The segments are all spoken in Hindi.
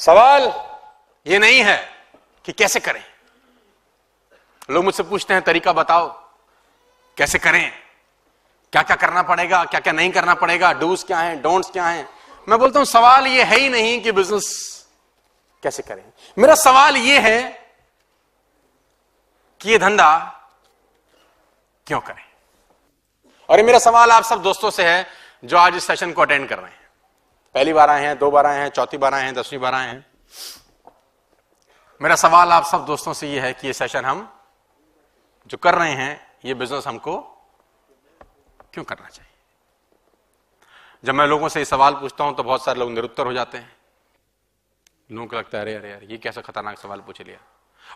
सवाल ये नहीं है कि कैसे करें। लोग मुझसे पूछते हैं, तरीका बताओ, कैसे करें? क्या क्या करना पड़ेगा क्या क्या नहीं करना पड़ेगा डूज क्या है डोंट्स क्या है? मैं बोलता हूँ, सवाल ये है ही नहीं कि बिज़नेस कैसे करें। मेरा सवाल ये है कि ये धंधा क्यों करें? और ये मेरा सवाल आप सब दोस्तों से है जो आज इस सेशन को अटेंड कर रहे हैं। पहली बार आए हैं, दो बार आए हैं, चौथी बार आए हैं, दसवीं बार आए हैं। मेरा सवाल आप सब दोस्तों से यह है कि ये सेशन हम जो कर रहे हैं, ये बिज़नेस हमको क्यों करना चाहिए? जब मैं लोगों से ये सवाल पूछता हूँ तो बहुत सारे लोग निरुत्तर हो जाते हैं। लोगों को लगता है, अरे अरे यार ये कैसा खतरनाक सवाल पूछ लिया।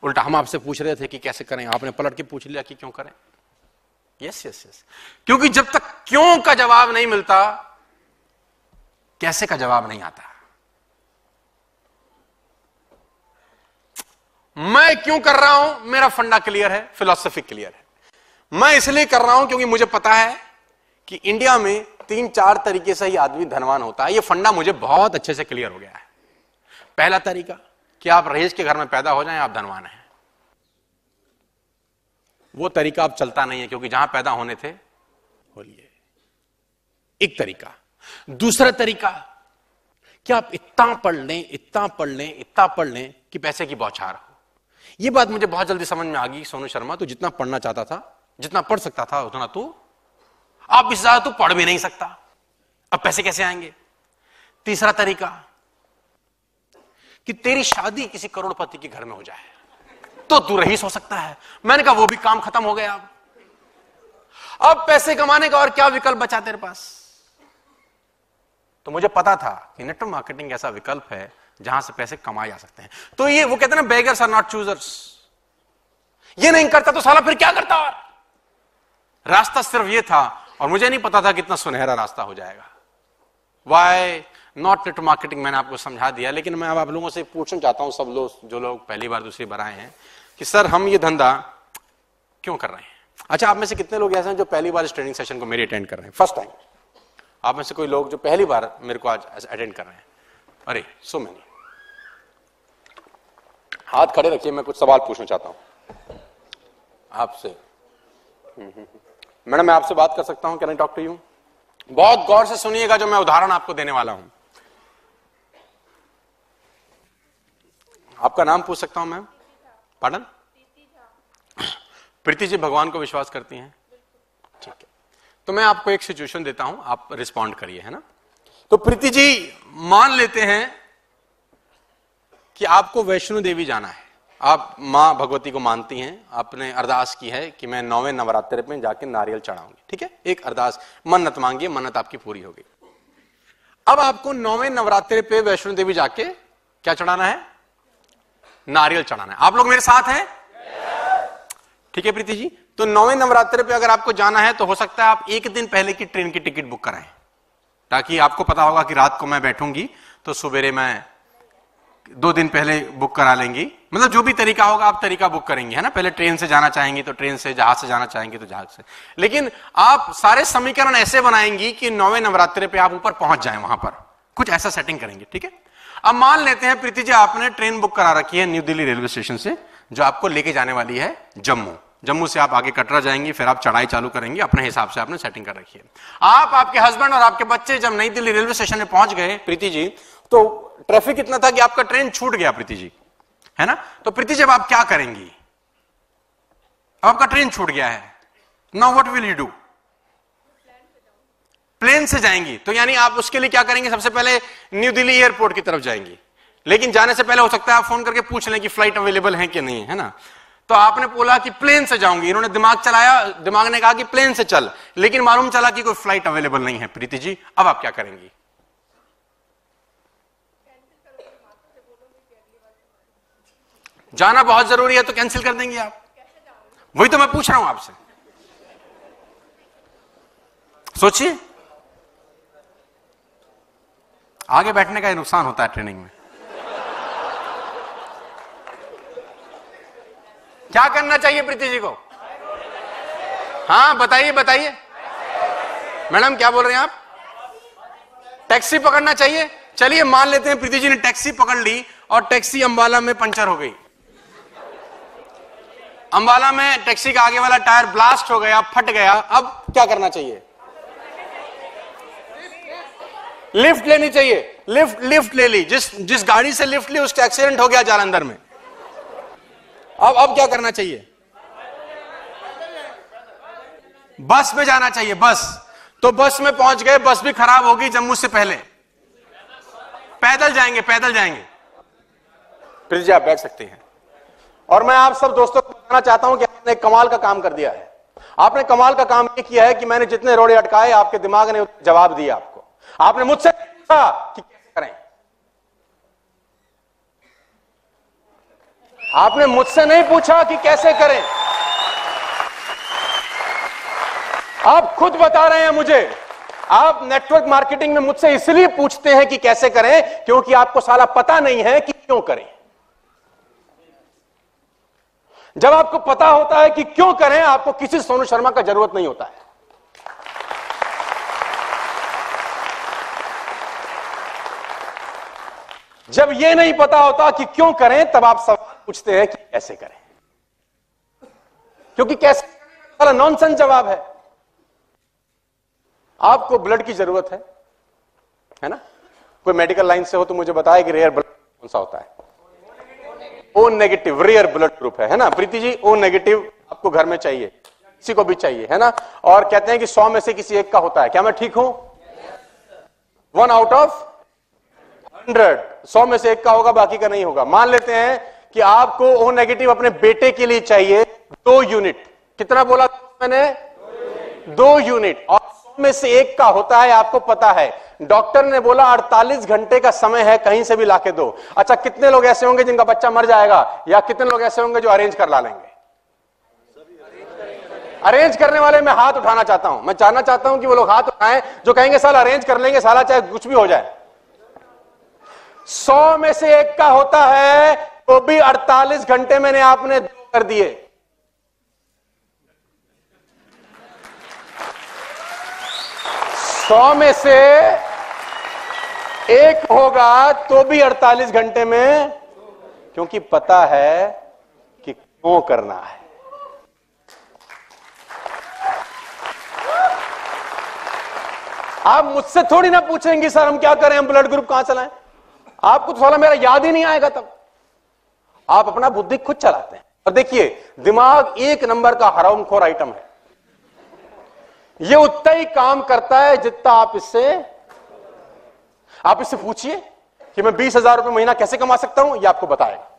उल्टा हम आपसे पूछ रहे थे कि कैसे करें? आपने पलट के पूछ लिया कि क्यों करें? यस यस यस क्योंकि जब तक क्यों का जवाब नहीं मिलता कैसे का जवाब नहीं आता? मैं क्यों कर रहा हूँ? मेरा फंडा क्लियर है फिलोसफी क्लियर है। मैं इसलिए कर रहा हूँ क्योंकि मुझे पता है कि इंडिया में तीन चार तरीके से ही आदमी धनवान होता है। ये फंडा मुझे बहुत अच्छे से क्लियर हो गया है। पहला तरीका, कि आप रहीस के घर में पैदा हो जाएँ, आप धनवान हैं। वो तरीका अब चलता नहीं है, क्योंकि जहाँ पैदा होने थे हो लिए एक तरीका। दूसरा तरीका कि आप इतना पढ़ लें, इतना पढ़ लें, इतना पढ़ लें कि पैसे की बौछार हो? यह बात मुझे बहुत जल्दी समझ में आ गई, सोनू शर्मा तो जितना पढ़ना चाहता था, जितना पढ़ सकता था, उतना तो आप इससे ज़्यादा तो पढ़ भी नहीं सकता। अब पैसे कैसे आएँगे? तीसरा तरीका, कि तेरी शादी किसी करोड़पति के घर में हो जाए तो तू रहीस हो सकता है। मैंने कहा, वो भी काम खत्म हो गया अब। अब पैसे कमाने का और क्या विकल्प बचा तेरे पास? तो मुझे पता था कि नेटवर्क मार्केटिंग ऐसा विकल्प है जहाँ से पैसे कमाए जा सकते हैं। तो ये वो कहते ना बेगर्स आर नॉट चूजर्स ये नहीं करता तो साला फिर क्या करता और? रास्ता सिर्फ़ ये था और मुझे नहीं पता था कितना सुनहरा रास्ता हो जाएगा। वाई नॉट नेट मार्केटिंग मैंने आपको समझा दिया, लेकिन मैं अब आप लोगों से पूछना चाहता हूँ, सब लोग, जो लोग पहली बार दूसरी बार आए हैं, कि सर, हम ये धंधा क्यों कर रहे हैं? अच्छा आप में से कितने लोग ऐसे हैं जो पहली बार इस ट्रेनिंग सेशन को मेरी अटेंड कर रहे हैं? फ़र्स्ट टाइम आप में से कोई लोग जो पहली बार मेरे को आज अटेंड कर रहे हैं। अरे सो मैनी हाथ खड़े रखिए मैं कुछ सवाल पूछना चाहता हूँ। आपसे। मैडम मैं आपसे बात कर सकता हूँ? Can I talk to you बहुत गौर से सुनिएगा जो मैं उदाहरण आपको देने वाला हूँ। आपका नाम पूछ सकता हूँ मैम? पार्डन प्रीति जी भगवान को विश्वास करती है। तो मैं आपको एक सिचुएशन देता हूँ आप रिस्पॉन्ड करिए है ना? तो प्रीति जी मान लेते हैं कि आपको वैष्णो देवी जाना है। आप माँ भगवती को मानती हैं आपने अरदास की है कि मैं नौवे नवरात्र में जाके नारियल चढ़ाऊँगी ठीक है? एक अरदास मन्नत मांगिए मन्नत आपकी पूरी होगी अब आपको नौवे नवरात्र पे वैष्णो देवी जाके क्या चढ़ाना है? नारियल चढ़ाना है। आप लोग मेरे साथ हैं? ठीक है प्रीति जी? तो नौवे नवरात्र पे अगर आपको जाना है तो हो सकता है आप एक दिन पहले की ट्रेन की टिकट बुक कराएँ। ताकि आपको पता होगा कि रात को मैं बैठूँगी तो सवेरे मैं दो दिन पहले बुक करा लेंगी। मतलब जो भी तरीका होगा, आप तरीका बुक करेंगे, है ना? पहले ट्रेन से जाना चाहेंगे तो ट्रेन से, जहाज़ से जाना चाहेंगे तो जहाज़ से। लेकिन आप सारे समीकरण ऐसे बनाएँगी कि नौवे नवरात्रि पे आप ऊपर पहुँच जाए वहाँ पर। कुछ ऐसा सेटिंग करेंगे, ठीक है? अब मान लेते हैं, प्रीति जी, आपने ट्रेन बुक करा रखी है न्यू दिल्ली रेलवे स्टेशन से, जो आपको लेके जाने वाली है जम्मू। जम्मू से आप आगे कटरा जाएँगे, फिर आप चढ़ाई चालू करेंगे, अपने हिसाब से आपने सेटिंग कर रखी है। आप, आपके हस्बैंड और आपके बच्चे जब नई दिल्ली रेलवे स्टेशन में पहुँच गए, प्रीति जी तो ट्रैफ़िक इतना था कि आपका ट्रेन छूट गया, प्रीति जी। है ना? तो प्रीति जब आप क्या करेंगी? आपका ट्रेन छूट गया है। Now what will you do plane से जाएँगी। तो यानी आप उसके लिए क्या करेंगे? सबसे पहले न्यू दिल्ली एयरपोर्ट की तरफ़ जाएँगी। लेकिन जाने से पहले हो सकता है आप फ़ोन करके पूछ लें कि फ़्लाइट अवेलेबल है कि नहीं, है ना? तो आपने बोला कि प्लेन से जाऊँगी। इन्होंने दिमाग चलाया, दिमाग ने कहा कि प्लेन से चल। लेकिन मालूम चला कि कोई फ़्लाइट अवेलेबल नहीं है, प्रीति जी। अब आप क्या करेंगी? जाना बहुत ज़रूरी है तो कैंसिल कर देंगे आप। वही तो मैं पूछ रहा हूँ आपसे। सोचिए। आगे बैठने का नुकसान होता है ट्रेनिंग में। क्या करना चाहिए प्रीति जी को? हाँ बताइए बताइए। मैडम, क्या बोल रहे हैं आप? टैक्सी पकड़ना चाहिए? चलिए, मान लेते हैं प्रीति जी ने टैक्सी पकड़ ली और टैक्सी अंबाला में पंचर हो गई। अंबाला में टैक्सी का आगे वाला टायर ब्लास्ट हो गया, फट गया। अब क्या करना चाहिए? लिफ्ट लेनी चाहिए। लिफ्ट लिफ्ट ले ली। जिस जिस गाड़ी से लिफ्ट ली, उसका एक्सीडेंट हो गया जालंधर में। अब अब क्या करना चाहिए? बस में जाना चाहिए, बस। तो बस में पहुँच गए, बस भी खराब होगी जम्मू से पहले। पैदल जाएँगे पैदल जाएँगे। फिर जी आप बैठ सकते हैं। और मैं आप सब दोस्तों को बताना चाहता हूँ कि आपने कमाल का काम कर दिया है। आपने कमाल का काम ये किया है कि मैंने जितने रोड़े अटकाए, आपके दिमाग ने जवाब दिया आपको। आपने मुझसे पूछा कि कैसे करें? आपने मुझसे नहीं पूछा कि कैसे करें। आप खुद बता रहे हैं मुझे। आप नेटवर्क मार्केटिंग में मुझसे इसलिए पूछते हैं कि कैसे करें, क्योंकि आपको साला पता नहीं है कि क्यों करें। जब आपको पता होता है कि क्यों करें, आपको किसी सोनू शर्मा का ज़रूरत नहीं होता है। जब यह नहीं पता होता कि क्यों करें, तब आप सवाल पूछते हैं कि कैसे करें? क्योंकि कैसे वाला नॉनसेंस जवाब है। आपको ब्लड की ज़रूरत है है ना? कोई मेडिकल लाइन से हो तो मुझे बताए कि रेयर ब्लड कौन सा होता है। O negative rare blood group है है ना? प्रीति जी ओ नेगेटिव आपको घर में चाहिए, किसी को भी चाहिए, है ना? और कहते हैं कि सौ में से किसी एक का होता है। क्या मैं ठीक हूँ? वन आउट ऑफ़ हंड्रेड सौ में से एक का होगा, बाकी का नहीं होगा। मान लेते हैं कि आपको ओ नेगेटिव अपने बेटे के लिए चाहिए दो यूनिट कितना बोला मैंने? दो यूनिट और में से एक का होता है, आपको पता है। डॉक्टर ने बोला 48 घंटे का समय है, कहीं से भी लाके दो। अच्छा कितने लोग ऐसे होंगे जिनका बच्चा मर जाएगा? या कितने लोग ऐसे होंगे जो अरेंज कर ला लेंगे? अरेंज करने वाले मैं हाथ उठाना चाहता हूँ। मैं जानना चाहता हूँ कि वो लोग हाथ उठाएँ, जो कहेंगे, साल अरेंज कर लेंगे, साला चाहे कुछ भी हो जाए। सौ में से एक का होता है तो भी 48 घंटे मैंने आपने दो कर दिए। सौ में से एक होगा तो भी 48 घंटे में, क्योंकि पता है कि क्यों करना है। आप मुझसे थोड़ी ना पूछेंगे, सर, हम क्या करें? हम ब्लड ग्रुप कहाँ चलाएँ आपको तो साला मेरा याद ही नहीं आएगा तब। आप अपना बुद्धि खुद चलाते हैं। और देखिए, दिमाग एक नंबर का हरामखोर आइटम है। यह उतना ही काम करता है जितना आप इससे आप इससे पूछिए कि मैं बीस हज़ार रुपए महीना कैसे कमा सकता हूँ यह आपको बताएगा।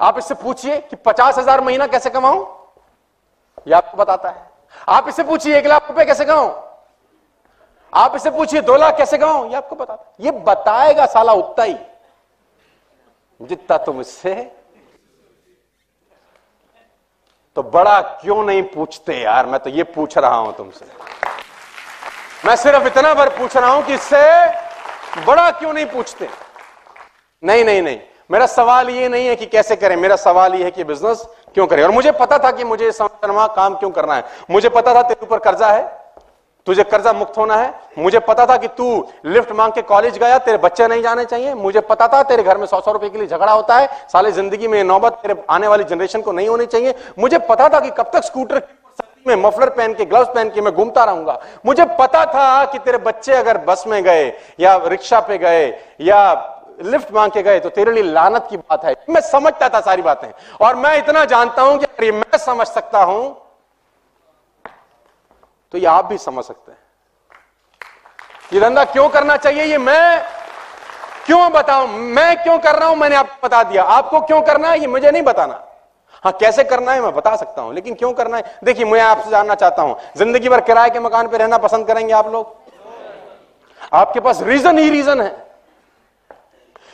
आप इससे पूछिए कि पचास हज़ार महीना कैसे कमाऊं, ये आपको बताता है। आप इससे पूछिए, एक लाख रुपए कैसे कमाऊं? आप इससे पूछिए, दो लाख कैसे कमाऊं यह आपको बताता है। ये बताएगा साला उतना ही। जितना तुम इससे तो बड़ा क्यों नहीं पूछते यार? मैं तो ये पूछ रहा हूँ तुमसे। मैं सिर्फ़ इतना बार पूछ रहा हूँ कि इससे बड़ा क्यों नहीं पूछते? नहीं नहीं नहीं। मेरा सवाल ये नहीं है कि कैसे करें। मेरा सवाल ये है कि बिज़नेस क्यों करें? और मुझे पता था कि मुझे काम क्यों करना है। मुझे पता था तेरे ऊपर कर्जा है। तुझे कर्जा मुक्त होना है। मुझे पता था कि तू लिफ्ट मांग के कॉलेज गया, तेरे बच्चे नहीं जाने चाहिए। मुझे पता था तेरे घर में सौ सौ रुपए के लिए झगड़ा होता है। साले ज़िंदगी में नौबत तेरे आने वाली जनरेशन को नहीं होनी चाहिए। मुझे पता था कि कब तक स्कूटर में मफलर पहन के ग्लव्स पहन के मैं घूमता रहूँगा। मुझे पता था कि तेरे बच्चे अगर बस में गए या रिक्शा पे गए या लिफ्ट मांग के गए तो तेरे लिए लानत की बात है। मैं समझता था सारी बातें। और मैं इतना जानता हूँ कि अगर मैं समझ सकता हूँ तो ये आप भी समझ सकते हैं। ये धंधा क्यों करना चाहिए? ये मैं क्यों बताऊँ? मैं क्यों कर रहा हूँ? मैंने आपको बता दिया। आपको क्यों करना है? ये मुझे नहीं बताना। हाँ कैसे करना है मैं बता सकता हूँ, लेकिन क्यों करना है? देखिए, मैं आपसे जानना चाहता हूँ, ज़िंदगी भर किराए के मकान पर रहना पसंद करेंगे आप लोग? आपके पास रीजन ही रीजन है।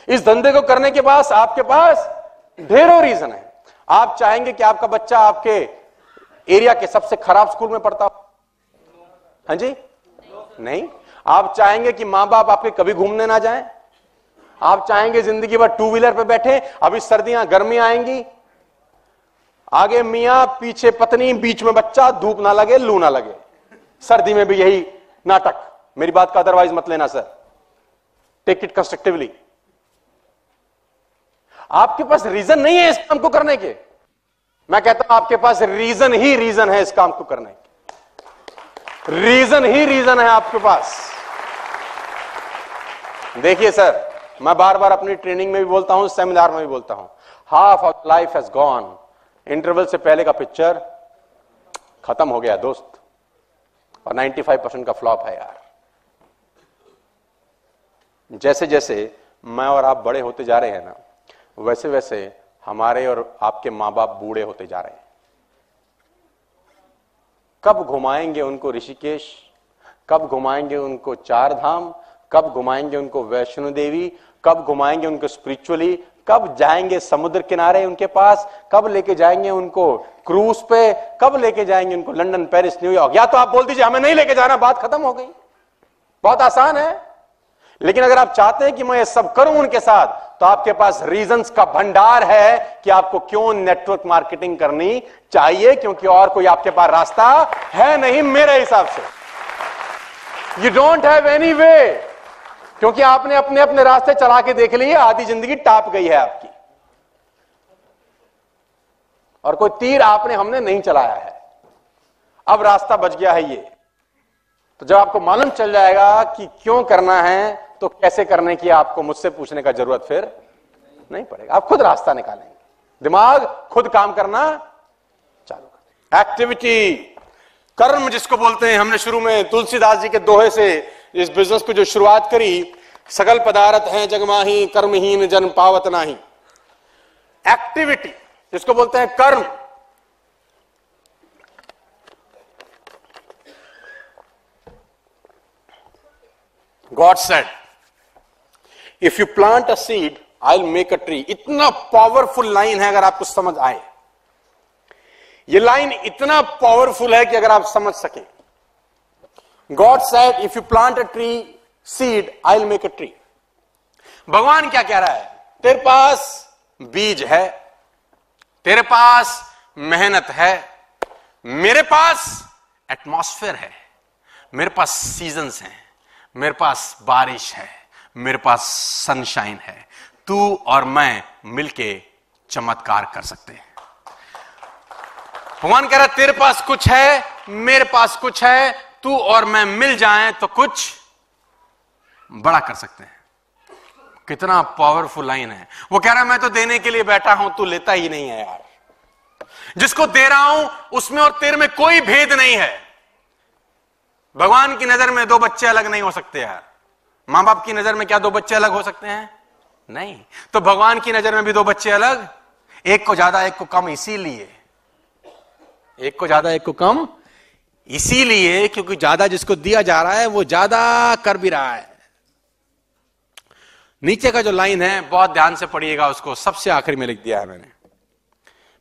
इस धंधे को करने के पास आपके पास ढेरों रीजन है। आप चाहेंगे कि आपका बच्चा आपके एरिया के सबसे खराब स्कूल में पढ़ता हो? हाँ जी? नहीं? आप चाहेंगे कि माँ बाप आपके कभी घूमने ना जाएँ? आप चाहेंगे ज़िंदगी भर टू व्हीलर पे बैठे, अभी सर्दियाँ, गर्मी आएँगी। आगे मियाँ, पीछे पत्नी, बीच में बच्चा, धूप ना लगे, लू ना लगे। सर्दी में भी यही नाटक। मेरी बात का अदरवाइज़ मत लेना सर टेक इट कंस्ट्रक्टिवली आपके पास रीजन नहीं है इस काम को करने के। मैं कहता हूँ, आपके पास रीजन ही रीजन है इस काम को करने के। रीजन ही रीजन है आपके पास। देखिए सर, मैं बार बार अपनी ट्रेनिंग में भी बोलता हूँ, सेमिनार में भी बोलता हूँ। Half of life has gone interval से पहले का पिक्चर खत्म हो गया दोस्त। और 95 परसेंट का फ्लॉप है यार। जैसे जैसे मैं और आप बड़े होते जा रहे हैं ना वैसे वैसे हमारे और आपके माँ बाप बूढ़े होते जा रहे हैं। कब घुमाएँगे उनको ऋषिकेश? कब घुमाएँगे उनको चार धाम कब घुमाएँगे उनको वैष्णो देवी? कब घुमाएँगे उनको स्पिरिचुअली कब जाएँगे समुद्र किनारे उनके पास? कब लेके जाएँगे उनको क्रूज पे? कब लेके जाएँगे उनको लंदन पेरिस न्यूयॉर्क या तो आप बोल दीजिए, हमें नहीं लेके जाना, बात खत्म हो गई। बहुत आसान है। लेकिन अगर आप चाहते हैं कि मैं ये सब करूँ उनके साथ तो आपके पास रीजंस का भंडार है कि आपको क्यों नेटवर्क मार्केटिंग करनी चाहिए, क्योंकि और कोई आपके पास रास्ता है नहीं मेरे हिसाब से। You don't have any way क्योंकि आपने अपने अपने रास्ते चला के देख लिए, आधी ज़िंदगी टाप गई है आपकी। और कोई तीर आपने हमने नहीं चलाया है। अब रास्ता बच गया है ये। तो जब आपको मालूम चल जाएगा कि क्यों करना है तो कैसे करने की आपको मुझसे पूछने का ज़रूरत फिर नहीं पड़ेगा। आप खुद रास्ता निकालेंगे। दिमाग, खुद काम करना चालू कर एक्टिविटी कर्म जिसको बोलते हैं, हमने शुरू में तुलसीदास जी के दोहे से इस बिज़नेस को जो शुरुआत करी, सकल पदार्थ है, जगमाही, कर्महीन, जन पावत नाही। एक्टिविटी जिसको बोलते हैं कर्म। God said if you plant a seed I make a tree इतना पावरफुल लाइन है अगर आपको समझ आए। ये लाइन इतना पावरफुल है कि अगर आप समझ सकें। God said if you plant a tree seed I make a tree भगवान क्या कह रहा है? तेरे पास बीज है, तेरे पास मेहनत है, मेरे पास एटमॉस्फेयर है, मेरे पास सीजन्स हैं, मेरे पास बारिश है मेरे पास सनशाइन है। तू और मैं मिलके चमत्कार कर सकते हैं। भगवान कह रहा तेरे पास कुछ है, मेरे पास कुछ है, तू और मैं मिल जाएँ तो कुछ बड़ा कर सकते हैं। कितना पावरफुल लाइन है। वो कह रहा मैं तो देने के लिए बैठा हूँ, तू लेता ही नहीं है यार। जिसको दे रहा हूँ, उसमें और तेरे में कोई भेद नहीं है। भगवान की नज़र में दो बच्चे अलग नहीं हो सकते यार। माँ बाप की नज़र में क्या दो बच्चे अलग हो सकते हैं? नहीं। तो भगवान की नज़र में भी दो बच्चे अलग? एक को ज़्यादा, एक को कम, इसीलिए। एक को ज़्यादा, एक को कम, इसीलिए क्योंकि ज़्यादा जिसको दिया जा रहा है, वो ज़्यादा कर भी रहा है। नीचे का जो लाइन है, बहुत ध्यान से पढ़िएगा उसको। सबसे आखिरी में लिख दिया है मैंने।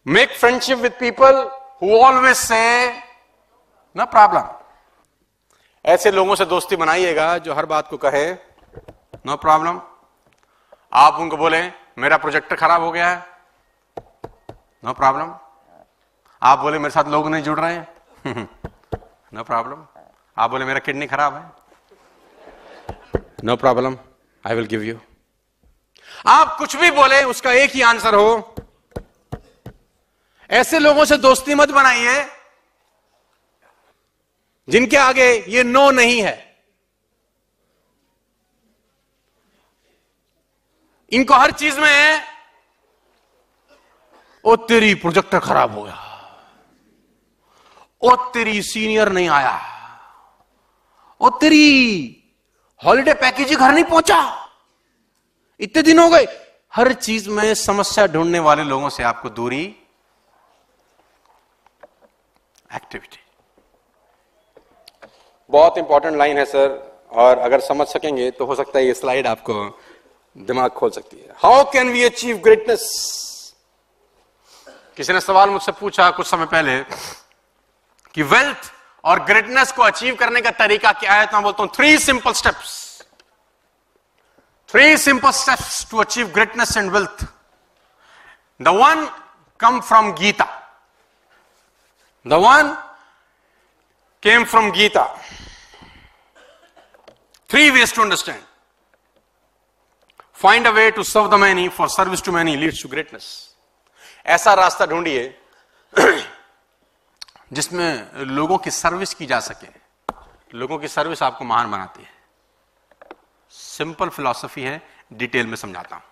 Make friendship with people who always say no problem ऐसे लोगों से दोस्ती बनाइएगा जो हर बात को कहे। नो no प्रॉब्लम आप उनको बोले, मेरा प्रोजेक्टर खराब हो गया है। नो प्रॉब्लम आप बोले, मेरे साथ लोग नहीं जुड़ रहे हैं। नो प्रॉब्लम आप बोले, मेरा किडनी खराब है। No problem I will give you आप कुछ भी बोले, उसका एक ही आंसर हो। ऐसे लोगों से दोस्ती मत बनाइए। जिनके आगे ये नो नहीं है। इनको हर चीज़ में ओ, तेरी प्रोजेक्टर खराब हो गया। ओ, तेरी सीनियर नहीं आया। ओ, तेरी हॉलिडे पैकेज घर नहीं पहुँचा। इतने दिन हो गए। हर चीज़ में समस्या ढूँढने वाले लोगों से आपको दूरी, एक्टिविटी। बहुत इंपॉर्टेंट लाइन है सर और अगर समझ सकेंगे तो हो सकता है ये स्लाइड आपको दिमाग खोल सकती है. How can we achieve greatness किसी ने सवाल मुझसे पूछा कुछ समय पहले कि वेल्थ और ग्रेटनेस को अचीव करने का तरीका क्या है तो मैं बोलता हूँ three simple steps three simple steps to achieve greatness and wealth the one come from Gita the one came from Gita three ways to understand. Find a way to serve the many for service to many leads to greatness ऐसा रास्ता ढूंढिए, जिसमें लोगों की सर्विस की जा सके। लोगों की सर्विस आपको महान बनाती है। सिंपल फिलॉसफी है डिटेल में समझाता हूँ।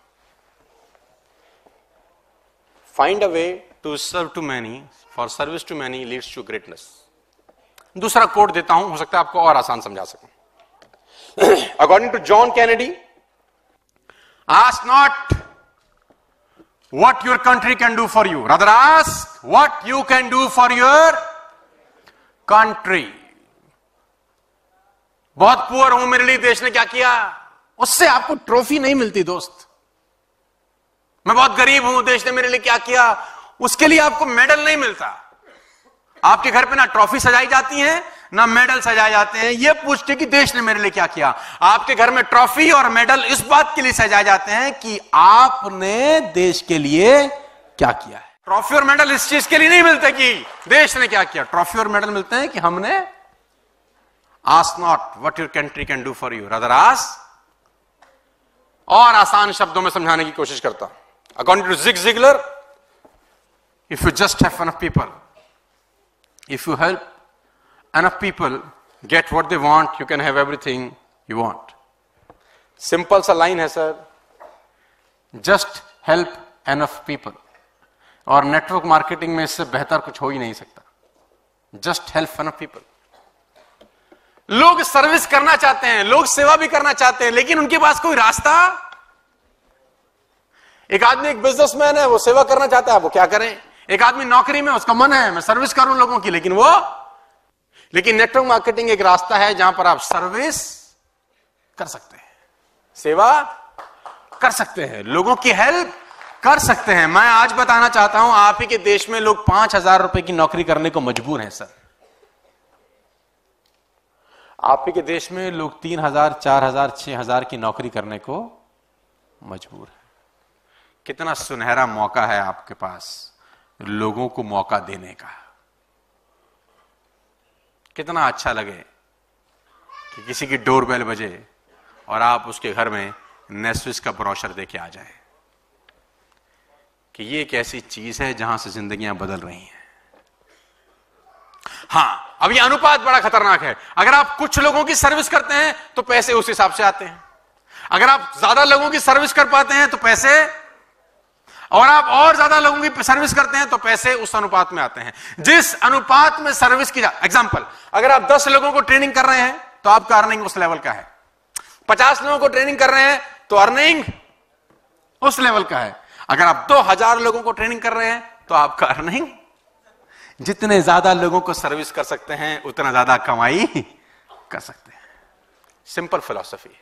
Find a way to serve to many for service to many leads to greatness दूसरा कोड देता हूँ, हो सकता है आपको और आसान समझा सकूँ। According to John Kennedy ask not what your country can do for you. Rather, ask what you can do for your country. बहुत पुअर हूँ, मेरे लिए देश ने क्या किया? उससे आपको ट्रॉफी नहीं मिलती, दोस्त. मैं बहुत गरीब हूँ, देश ने मेरे लिए क्या किया? उसके लिए आपको मेडल नहीं मिलता. आपके घर पे ना ट्रॉफी सजाई जाती है, ना मेडल सजाए जाते हैं। ये पूछते कि देश ने मेरे लिए क्या किया? आपके घर में ट्रॉफी और मेडल इस बात के लिए सजाए जाते हैं कि आपने देश के लिए क्या किया है। ट्रॉफी और मेडल इस चीज़ के लिए नहीं मिलते कि देश ने क्या किया। ट्रॉफी और मेडल मिलते हैं कि हमने ask not what your country can do for you rather ask और आसान शब्दों में समझाने की कोशिश करता according to Zig Ziglar if you just have fun of people if you help enough people get what they want, you can have everything you want. Simple सा line है sir just help enough people और नेटवर्क मार्केटिंग में इससे बेहतर कुछ हो ही नहीं सकता जस्ट हेल्प एनफ पीपल लोग सर्विस करना चाहते हैं लोग सेवा भी करना चाहते हैं लेकिन उनके पास कोई रास्ता एक आदमी एक बिजनेसमैन है वो सेवा करना चाहता है वो क्या करें एक आदमी नौकरी में, उसका मन है, मैं सर्विस करूँ लोगों की, लेकिन वो लेकिन नेटवर्क मार्केटिंग एक रास्ता है जहाँ पर आप सर्विस कर सकते हैं। सेवा कर सकते हैं, लोगों की हेल्प कर सकते हैं। मैं आज बताना चाहता हूँ, आप ही के देश में लोग पाँच हज़ार रुपए की नौकरी करने को मजबूर हैं, सर। आप ही के देश में लोग तीन हज़ार, चार हज़ार, छह हज़ार की नौकरी करने को मजबूर है। कितना सुनहरा मौका है आपके पास। लोगों को मौका देने का। कितना अच्छा लगे कि किसी की डोर बेल बजे और आप उसके घर में नेस्विस का ब्रोशर देके आ जाए। कि ये एक ऐसी चीज़ है जहाँ से जिंदगियाँ बदल रही हैं। हाँ, अब ये अनुपात बड़ा खतरनाक है। अगर आप कुछ लोगों की सर्विस करते हैं तो पैसे उस हिसाब से आते हैं। अगर आप ज़्यादा लोगों की सर्विस कर पाते हैं तो पैसे और आप और ज़्यादा लोगों की सर्विस करते हैं तो पैसे उस अनुपात में आते हैं। जिस अनुपात में सर्विस की एग्ज़ाम्पल अगर आप दस लोगों को ट्रेनिंग कर रहे हैं तो आपका अर्निंग उस लेवल का है। पचास लोगों को ट्रेनिंग कर रहे हैं तो अर्निंग उस लेवल का है। अगर आप दो हज़ार लोगों को ट्रेनिंग कर रहे हैं तो आपका अर्निंग जितने ज़्यादा लोगों को सर्विस कर सकते हैं, उतना ज़्यादा कमाई कर सकते हैं। Simple philosophy